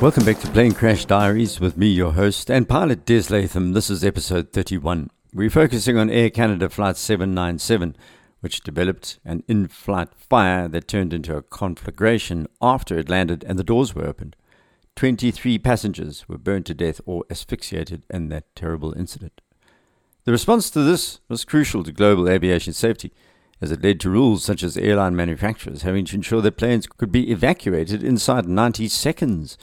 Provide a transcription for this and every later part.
Welcome back to Plane Crash Diaries with me, your host and pilot Des Latham. This is episode 31. We're focusing on Air Canada Flight 797, which developed an in flight fire that turned into a conflagration after it landed and the doors were opened. 23 passengers were burned to death or asphyxiated in that terrible incident. The response to this was crucial to global aviation safety as it led to rules such as airline manufacturers having to ensure that planes could be evacuated inside 90 seconds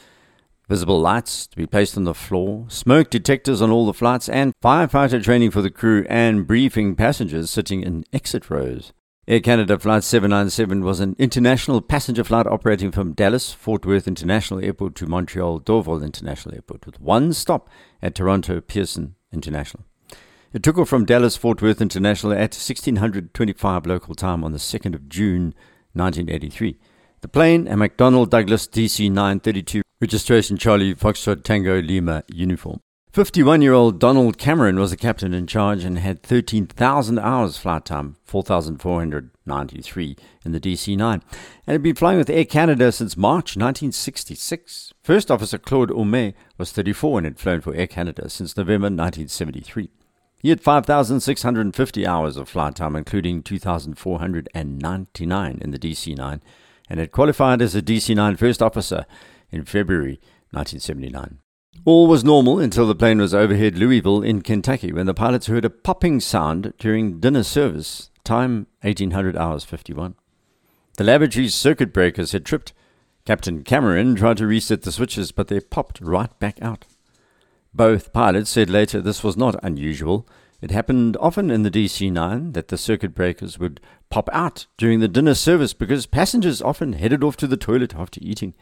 visible lights to be placed on the floor, smoke detectors on all the flights, and firefighter training for the crew and briefing passengers sitting in exit rows. Air Canada Flight 797 was an international passenger flight operating from Dallas Fort Worth International Airport to Montreal Dorval International Airport with one stop at Toronto Pearson International. It took off from Dallas Fort Worth International at 1625 local time on the 2nd of June 1983. The plane, a McDonnell Douglas DC 932 registration Charlie Foxtrot Tango Lima uniform. 51 year old Donald Cameron was the captain in charge and had 13,000 hours flight time, 4,493 in the DC 9, and had been flying with Air Canada since March 1966. First Officer Claude Ouimet was 34 and had flown for Air Canada since November 1973. He had 5,650 hours of flight time, including 2,499 in the DC 9 and had qualified as a DC 9 first officer in February 1979. All was normal until the plane was overhead Louisville in Kentucky when the pilots heard a popping sound during dinner service, time 1800 hours 51. The lavatory's circuit breakers had tripped. Captain Cameron tried to reset the switches, but they popped right back out. Both pilots said later this was not unusual it happened often in the DC 9 that the circuit breakers would pop out during the dinner service because passengers often headed off to the toilet after eating.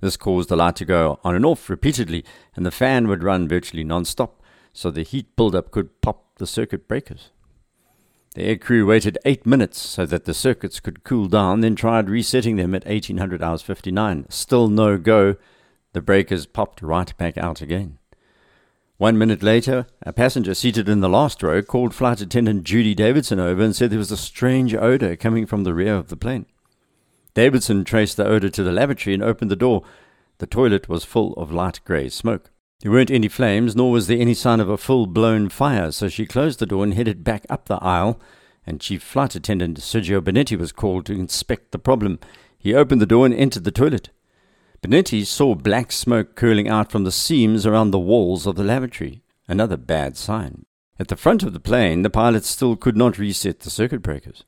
This caused the light to go on and off repeatedly, and the fan would run virtually non stop, so the heat buildup could pop the circuit breakers. The air crew waited eight minutes so that the circuits could cool down, then tried resetting them at 1800 hours 59. Still no go. The breakers popped right back out again. One minute later, a passenger seated in the last row called flight attendant Judy Davidson over and said there was a strange odor coming from the rear of the plane. Davidson traced the odor to the lavatory and opened the door. The toilet was full of light grey smoke. There weren't any flames, nor was there any sign of a full blown fire, so she closed the door and headed back up the aisle, and Chief Flight Attendant Sergio Benetti was called to inspect the problem. He opened the door and entered the toilet. Benetti saw black smoke curling out from the seams around the walls of the lavatory, another bad sign. At the front of the plane, the pilots still could not reset the circuit breakers.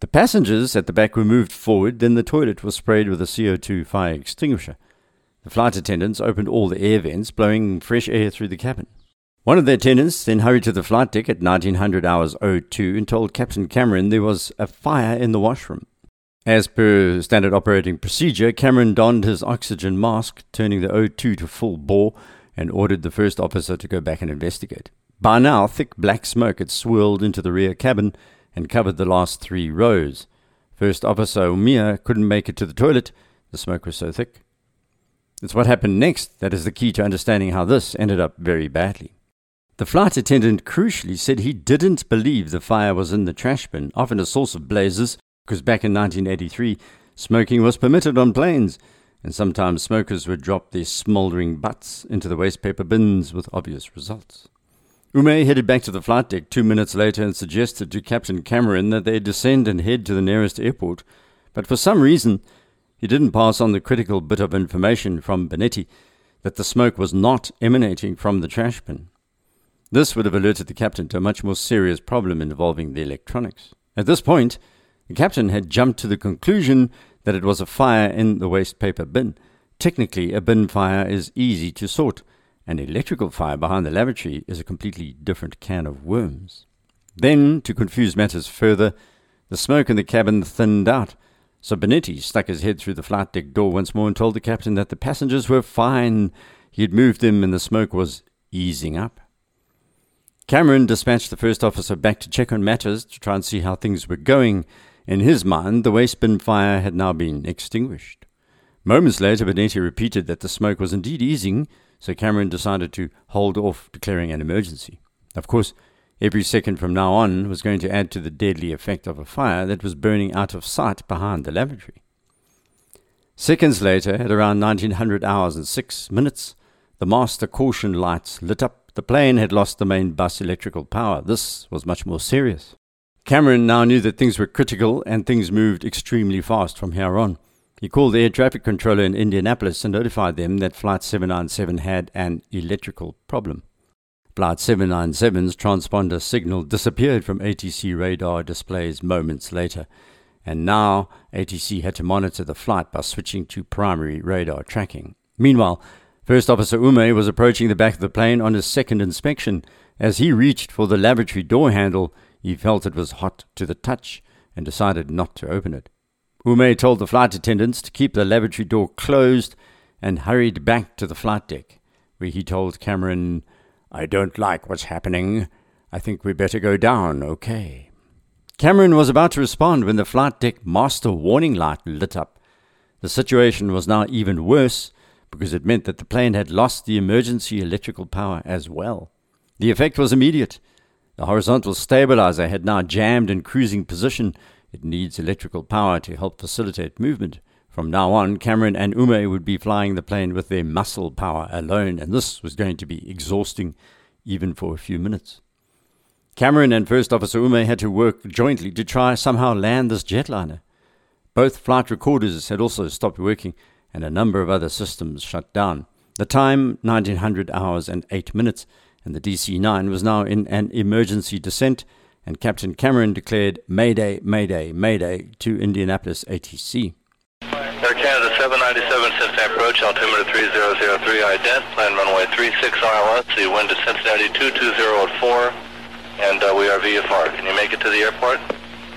The passengers at the back were moved forward, then the toilet was sprayed with a CO2 fire extinguisher. The flight attendants opened all the air vents, blowing fresh air through the cabin. One of the attendants then hurried to the flight deck at 1900 hours 02 and told Captain Cameron there was a fire in the washroom. As per standard operating procedure, Cameron donned his oxygen mask, turning the O2 to full bore, and ordered the first officer to go back and investigate. By now, thick black smoke had swirled into the rear cabin and covered the last three rows. First Officer Ouimet couldn't make it to the toilet, the smoke was so thick. It's what happened next that is the key to understanding how this ended up very badly. The flight attendant crucially said he didn't believe the fire was in the trash bin, often a source of blazes, because back in 1983, smoking was permitted on planes, and sometimes smokers would drop their smouldering butts into the waste paper bins with obvious results. Ouimet headed back to the flight deck two minutes later and suggested to Captain Cameron that they descend and head to the nearest airport, but for some reason he didn't pass on the critical bit of information from Benetti that the smoke was not emanating from the trash bin. This would have alerted the captain to a much more serious problem involving the electronics. At this point, the captain had jumped to the conclusion that it was a fire in the waste paper bin. Technically, a bin fire is easy to sort. An electrical fire behind the lavatory is a completely different can of worms. Then, to confuse matters further, the smoke in the cabin thinned out. So Benetti stuck his head through the flight deck door once more and told the captain that the passengers were fine. He had moved them and the smoke was easing up. Cameron dispatched the first officer back to check on matters to try and see how things were going. In his mind, the waste bin fire had now been extinguished. Moments later, Benetti repeated that the smoke was indeed easing, so Cameron decided to hold off declaring an emergency. Of course, every second from now on was going to add to the deadly effect of a fire that was burning out of sight behind the lavatory. Seconds later, at around 1900 hours and 6 minutes, the master caution lights lit up. The plane had lost the main bus electrical power. This was much more serious. Cameron now knew that things were critical and things moved extremely fast from here on. He called the air traffic controller in Indianapolis and notified them that Flight 797 had an electrical problem. Flight 797's transponder signal disappeared from ATC radar displays moments later and now ATC had to monitor the flight by switching to primary radar tracking. Meanwhile, First Officer Ouimet was approaching the back of the plane on his second inspection. As he reached for the lavatory door handle, he felt it was hot to the touch and decided not to open it. Ouimet told the flight attendants to keep the lavatory door closed and hurried back to the flight deck, where he told Cameron, I don't like what's happening. I think we better go down, okay? Cameron was about to respond when the flight deck master warning light lit up. The situation was now even worse because it meant that the plane had lost the emergency electrical power as well. The effect was immediate. The horizontal stabilizer had now jammed in cruising position. It needs electrical power to help facilitate movement. From now on, Cameron and Ouimet would be flying the plane with their muscle power alone, and this was going to be exhausting even for a few minutes. Cameron and First Officer Ouimet had to work jointly to try somehow land this jetliner. Both flight recorders had also stopped working, and a number of other systems shut down. The time, 1900 hours and 8 minutes, and the DC 9 was now in an emergency descent, and Captain Cameron declared Mayday, Mayday, Mayday to Indianapolis ATC. Air Canada 797 Cincinnati approach, altimeter 3003 ident, plan runway 36 RLS, the wind to Cincinnati 220 and uh, we are VFR. Can you make it to the airport?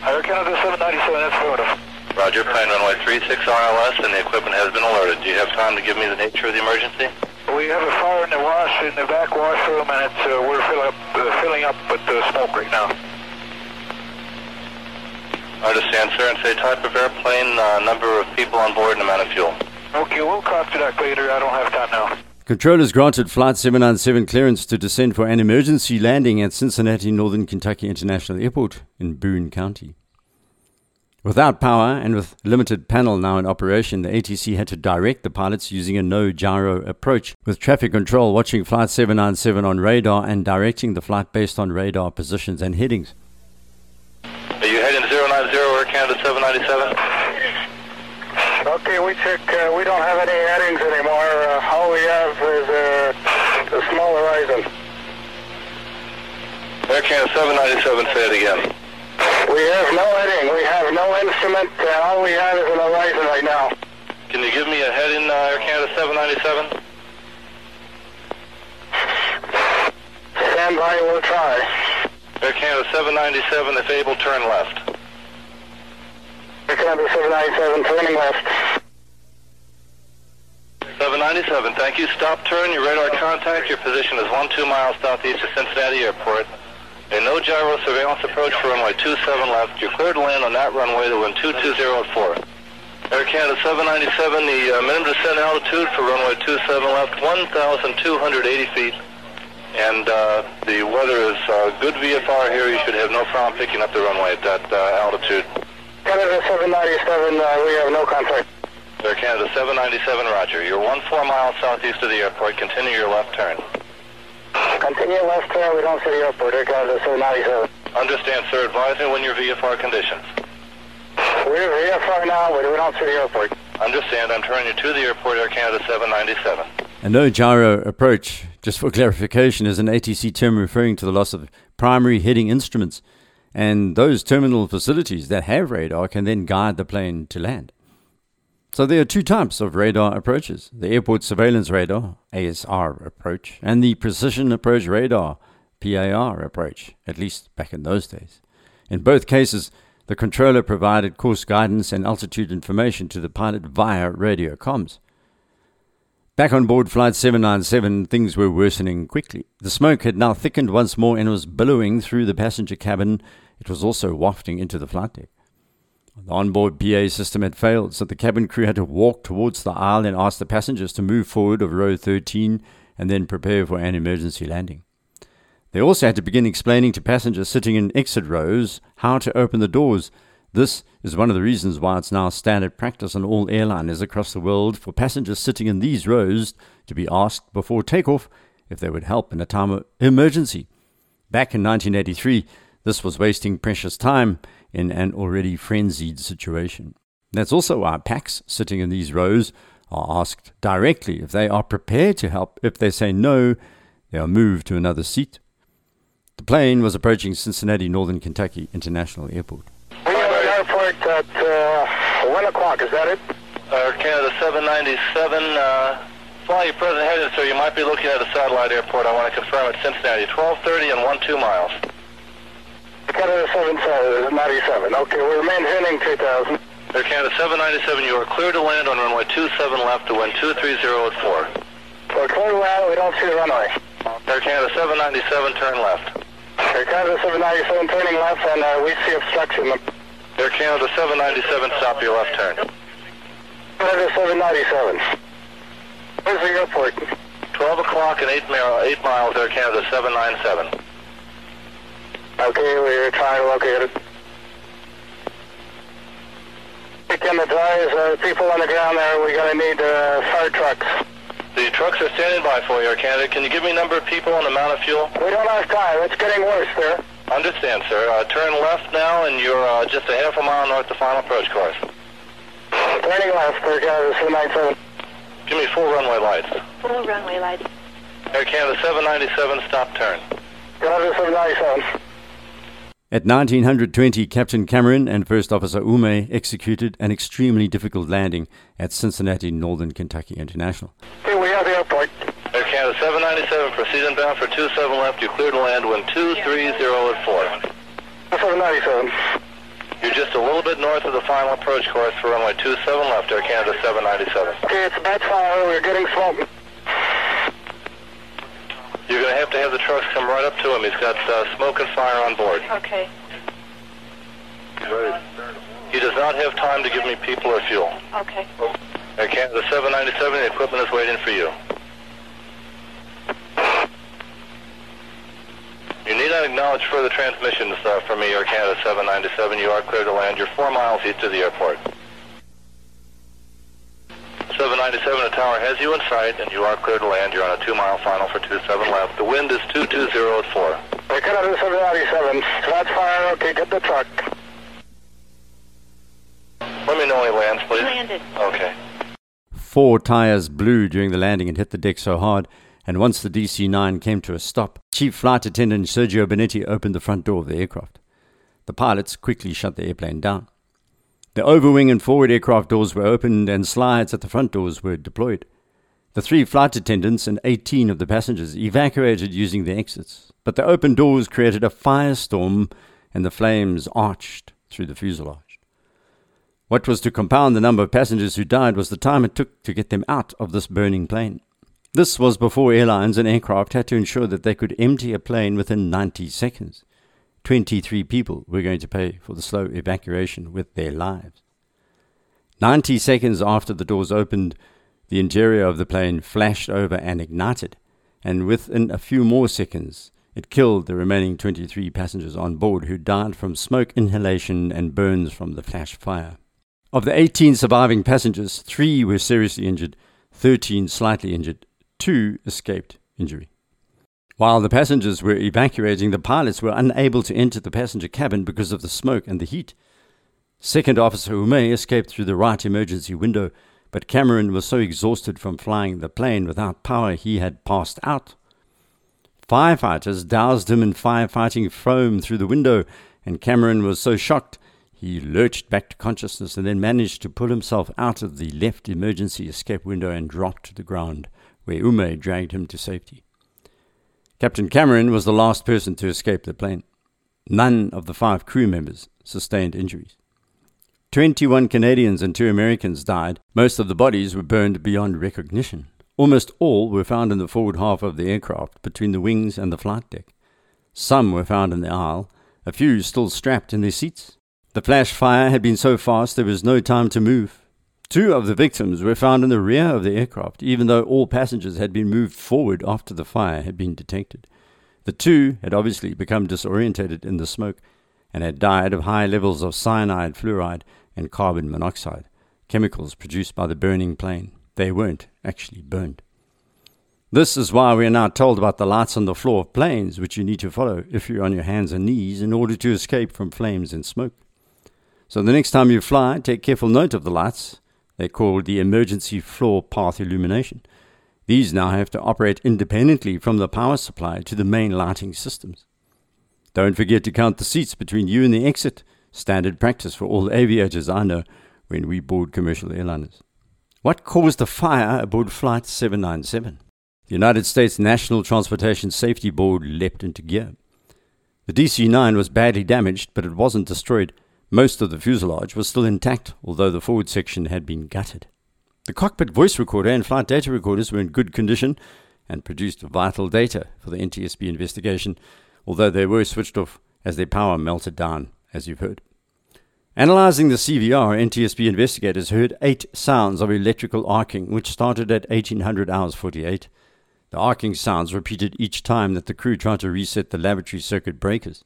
Air Canada 797, that's affirmative. Roger, plane runway 36 RLS, and the equipment has been alerted. Do you have time to give me the nature of the emergency? We have a fire in the wash, in the back washroom, and it's, uh, we're fill up, uh, filling up with uh, smoke right now. I understand, sir, and say type of airplane, uh, number of people on board, and amount of fuel. Okay, we'll talk to that later. I don't have time now. Controllers granted Flight 797 clearance to descend for an emergency landing at Cincinnati Northern Kentucky International Airport in Boone County. Without power and with limited panel now in operation, the ATC had to direct the pilots using a no gyro approach, with traffic control watching Flight 797 on radar and directing the flight based on radar positions and headings. Canada 797? Okay, we check. Uh, we don't have any headings anymore. Uh, all we have is uh, a small horizon. Air Canada 797, say it again. We have no heading. We have no instrument. And all we have is an horizon right now. Can you give me a heading, uh, Air Canada 797? Stand by, we'll try. Air Canada 797, if able, turn left. Air Canada 797, turning left. 797, thank you. Stop turn, your radar contact. Your position is 1 2 miles southeast of Cincinnati Airport. A no gyro surveillance approach for runway 27 left. You're cleared to land on that runway, the wind 220 at 4. Air Canada 797, the uh, minimum descent altitude for runway 27 left, 1,280 feet. And uh, the weather is uh, good VFR here. You should have no problem picking up the runway at that uh, altitude. Canada 797, uh, we have no contact. Air Canada 797, roger. You're one four miles southeast of the airport. Continue your left turn. Continue left turn. We don't see the airport. Air Canada 797. Understand, sir. Advise me when your VFR conditions. We're VFR now, but we don't see the airport. Understand. I'm turning you to the airport, Air Canada 797. A no gyro approach, just for clarification, is an ATC term referring to the loss of primary heading instruments and those terminal facilities that have radar can then guide the plane to land. So there are two types of radar approaches the airport surveillance radar, ASR approach, and the precision approach radar, PAR approach, at least back in those days. In both cases, the controller provided course guidance and altitude information to the pilot via radio comms. Back on board Flight 797, things were worsening quickly. The smoke had now thickened once more and was billowing through the passenger cabin it was also wafting into the flight deck. The onboard PA system had failed, so the cabin crew had to walk towards the aisle and ask the passengers to move forward of row 13 and then prepare for an emergency landing. They also had to begin explaining to passengers sitting in exit rows how to open the doors. This is one of the reasons why it's now standard practice on all airliners across the world for passengers sitting in these rows to be asked before takeoff if they would help in a time of emergency. Back in 1983, this was wasting precious time in an already frenzied situation. That's also why PAX sitting in these rows are asked directly if they are prepared to help. If they say no, they are moved to another seat. The plane was approaching Cincinnati, Northern Kentucky International Airport. We have an airport at uh, 1 o'clock, is that it? Air Canada 797, uh, fly your present heading, sir. You might be looking at a satellite airport. I want to confirm it's Cincinnati, 1230 and 12 miles. Canada 797. Okay, we're maintaining 2000. Air Canada 797, you are clear to land on runway 27 left to wind 230 at 4. We're clear to land, we don't see the runway. Air Canada 797, turn left. Air Canada 797 turning left, and uh, we see obstruction. Air Canada 797, stop your left turn. Canada 797. Where's the airport? 12 o'clock and 8, mile, 8 miles, Air Canada 797. Okay, we're trying to locate it. Weekend the drives, uh, people on the ground there, we're going to need uh, fire trucks. The trucks are standing by for you, Air Canada. Can you give me a number of people and amount of fuel? We don't have time, it's getting worse sir. Understand, sir. Uh, turn left now, and you're uh, just a half a mile north of final approach course. Turning left, Air Canada 797. Give me full runway lights. Full runway lights. Air Canada 797, stop turn. Canada 797. At 1920, Captain Cameron and First Officer Ouimet executed an extremely difficult landing at Cincinnati, Northern Kentucky International. Okay, we have the airport. Air Canada 797, proceed inbound for 27 left. You clear to land, wind 230 at 4. 797. You're just a little bit north of the final approach course for runway 27 left, Air Canada 797. Okay, it's a bad fire, we're getting smoke. You're going to have to have the trucks come right up to him. He's got uh, smoke and fire on board. Okay. He does not have time to give me people or fuel. Okay. Air Canada 797, the equipment is waiting for you. You need not acknowledge further transmissions uh, from me, Air Canada 797. You are clear to land. You're four miles east of the airport. 797, the tower has you in sight, and you are clear to land. You're on a two-mile final for 27 left. The wind is 220 at 4. Air Canada 797. Shots fire, okay, get the truck. Let me know when he lands, please. Landed. Okay. Four tires blew during the landing and hit the deck so hard, and once the DC 9 came to a stop, Chief Flight Attendant Sergio Benetti opened the front door of the aircraft. The pilots quickly shut the airplane down. The overwing and forward aircraft doors were opened and slides at the front doors were deployed. The three flight attendants and 18 of the passengers evacuated using the exits, but the open doors created a firestorm and the flames arched through the fuselage. What was to compound the number of passengers who died was the time it took to get them out of this burning plane. This was before airlines and aircraft had to ensure that they could empty a plane within 90 seconds. 23 people were going to pay for the slow evacuation with their lives. 90 seconds after the doors opened, the interior of the plane flashed over and ignited, and within a few more seconds, it killed the remaining 23 passengers on board who died from smoke inhalation and burns from the flash fire. Of the 18 surviving passengers, three were seriously injured, 13 slightly injured, two escaped injury. While the passengers were evacuating, the pilots were unable to enter the passenger cabin because of the smoke and the heat. Second Officer Ouimet escaped through the right emergency window, but Cameron was so exhausted from flying the plane without power he had passed out. Firefighters doused him in firefighting foam through the window, and Cameron was so shocked he lurched back to consciousness and then managed to pull himself out of the left emergency escape window and dropped to the ground, where Ouimet dragged him to safety. Captain Cameron was the last person to escape the plane. None of the five crew members sustained injuries. 21 Canadians and two Americans died. Most of the bodies were burned beyond recognition. Almost all were found in the forward half of the aircraft, between the wings and the flight deck. Some were found in the aisle, a few still strapped in their seats. The flash fire had been so fast there was no time to move. Two of the victims were found in the rear of the aircraft, even though all passengers had been moved forward after the fire had been detected. The two had obviously become disorientated in the smoke and had died of high levels of cyanide, fluoride, and carbon monoxide, chemicals produced by the burning plane. They weren't actually burned. This is why we are now told about the lights on the floor of planes, which you need to follow if you're on your hands and knees in order to escape from flames and smoke. So the next time you fly, take careful note of the lights. They're called the emergency floor path illumination. These now have to operate independently from the power supply to the main lighting systems. Don't forget to count the seats between you and the exit, standard practice for all aviators I know when we board commercial airliners. What caused the fire aboard Flight 797? The United States National Transportation Safety Board leapt into gear. The DC 9 was badly damaged, but it wasn't destroyed. Most of the fuselage was still intact, although the forward section had been gutted. The cockpit voice recorder and flight data recorders were in good condition and produced vital data for the NTSB investigation, although they were switched off as their power melted down, as you've heard. Analyzing the CVR, NTSB investigators heard eight sounds of electrical arcing, which started at 1800 hours 48. The arcing sounds repeated each time that the crew tried to reset the lavatory circuit breakers.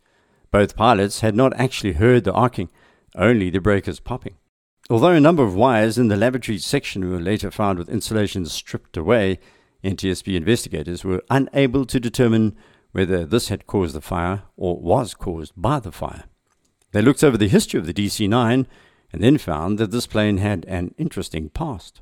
Both pilots had not actually heard the arcing, only the breakers popping. Although a number of wires in the lavatory section were later found with insulation stripped away, NTSB investigators were unable to determine whether this had caused the fire or was caused by the fire. They looked over the history of the DC 9 and then found that this plane had an interesting past.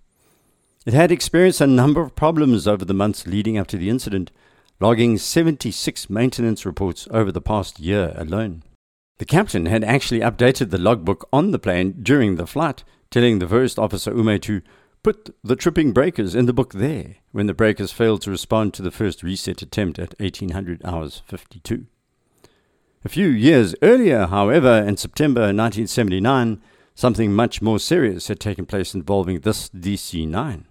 It had experienced a number of problems over the months leading up to the incident, logging 76 maintenance reports over the past year alone. The captain had actually updated the logbook on the plane during the flight, telling the first officer Ouimet to put the tripping breakers in the book there when the breakers failed to respond to the first reset attempt at 1800 hours 52. A few years earlier, however, in September 1979, something much more serious had taken place involving this DC 9.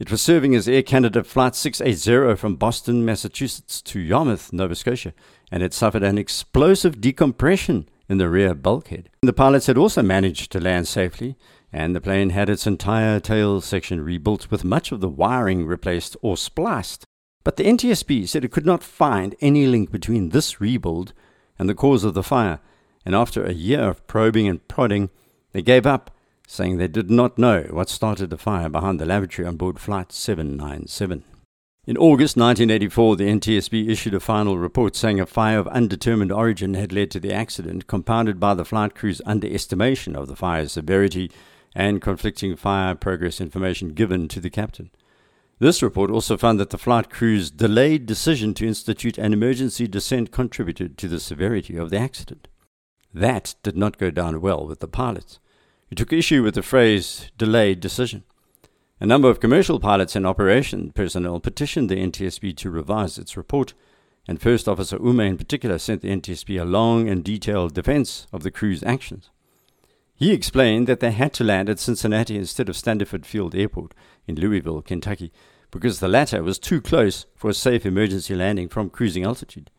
It was serving as Air Canada Flight 680 from Boston, Massachusetts to Yarmouth, Nova Scotia, and it suffered an explosive decompression in the rear bulkhead. The pilots had also managed to land safely, and the plane had its entire tail section rebuilt with much of the wiring replaced or spliced. But the NTSB said it could not find any link between this rebuild and the cause of the fire, and after a year of probing and prodding, they gave up saying they did not know what started the fire behind the lavatory on board Flight 797. In August 1984, the NTSB issued a final report saying a fire of undetermined origin had led to the accident, compounded by the flight crew's underestimation of the fire's severity and conflicting fire progress information given to the captain. This report also found that the flight crew's delayed decision to institute an emergency descent contributed to the severity of the accident. That did not go down well with the pilots who took issue with the phrase delayed decision. A number of commercial pilots and operation personnel petitioned the NTSB to revise its report, and First Officer Ouimet in particular sent the NTSB a long and detailed defense of the crew's actions. He explained that they had to land at Cincinnati instead of Standiford Field Airport in Louisville, Kentucky, because the latter was too close for a safe emergency landing from cruising altitude.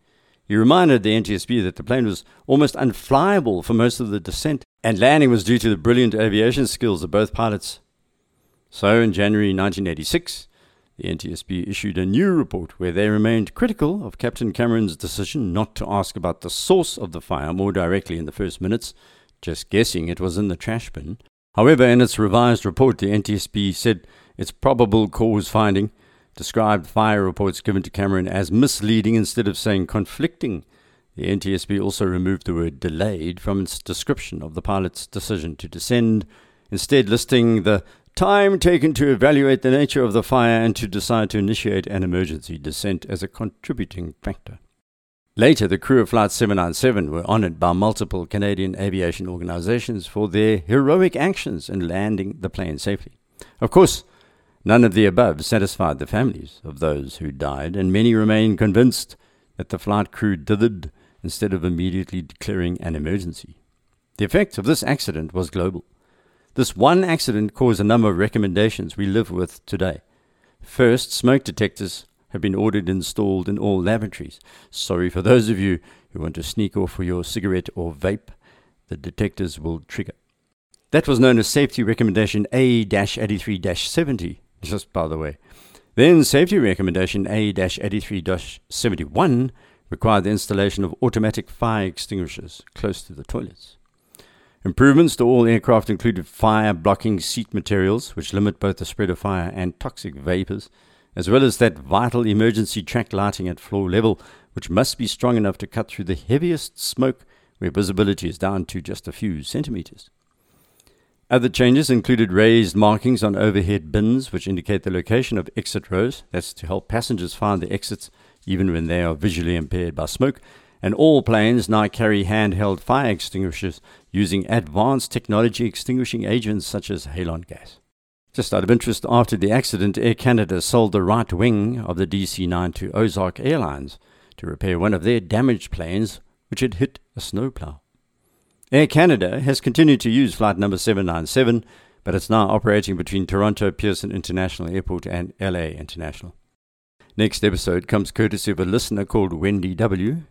He reminded the NTSB that the plane was almost unflyable for most of the descent, and landing was due to the brilliant aviation skills of both pilots. So, in January 1986, the NTSB issued a new report where they remained critical of Captain Cameron's decision not to ask about the source of the fire more directly in the first minutes, just guessing it was in the trash bin. However, in its revised report, the NTSB said its probable cause finding described fire reports given to Cameron as misleading instead of saying conflicting. The NTSB also removed the word delayed from its description of the pilot's decision to descend, instead listing the time taken to evaluate the nature of the fire and to decide to initiate an emergency descent as a contributing factor. Later, the crew of Flight 797 were honored by multiple Canadian aviation organizations for their heroic actions in landing the plane safely. Of course, None of the above satisfied the families of those who died, and many remain convinced that the flight crew dithered instead of immediately declaring an emergency. The effect of this accident was global. This one accident caused a number of recommendations we live with today. First, smoke detectors have been ordered installed in all lavatories. Sorry for those of you who want to sneak off for your cigarette or vape, the detectors will trigger. That was known as Safety Recommendation A 83 70 just by the way. Then Safety Recommendation A 83 71 required the installation of automatic fire extinguishers close to the toilets. Improvements to all aircraft included fire blocking seat materials, which limit both the spread of fire and toxic vapors, as well as that vital emergency track lighting at floor level, which must be strong enough to cut through the heaviest smoke where visibility is down to just a few centimeters. Other changes included raised markings on overhead bins, which indicate the location of exit rows. That's to help passengers find the exits even when they are visually impaired by smoke. And all planes now carry handheld fire extinguishers using advanced technology extinguishing agents such as halon gas. Just out of interest, after the accident, Air Canada sold the right wing of the DC 9 to Ozark Airlines to repair one of their damaged planes which had hit a snowplow. Air Canada has continued to use flight number 797, but it's now operating between Toronto Pearson International Airport and LA International. Next episode comes courtesy of a listener called Wendy W.,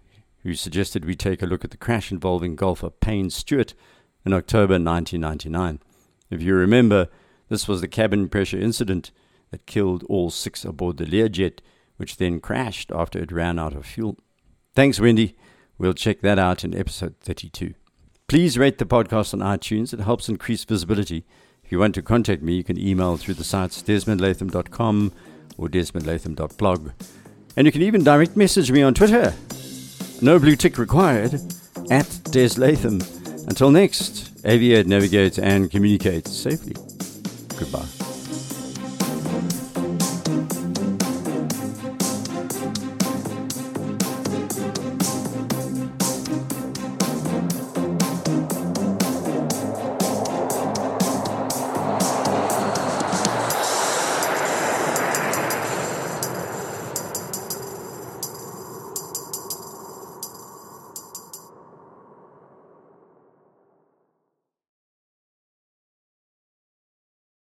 who suggested we take a look at the crash involving golfer Payne Stewart in October 1999. If you remember, this was the cabin pressure incident that killed all six aboard the Learjet, which then crashed after it ran out of fuel. Thanks, Wendy. We'll check that out in episode 32. Please rate the podcast on iTunes. It helps increase visibility. If you want to contact me, you can email through the sites desmondlatham.com or desmondlatham.blog. And you can even direct message me on Twitter. No blue tick required at Des Latham. Until next, aviate, navigate, and communicate safely. Goodbye.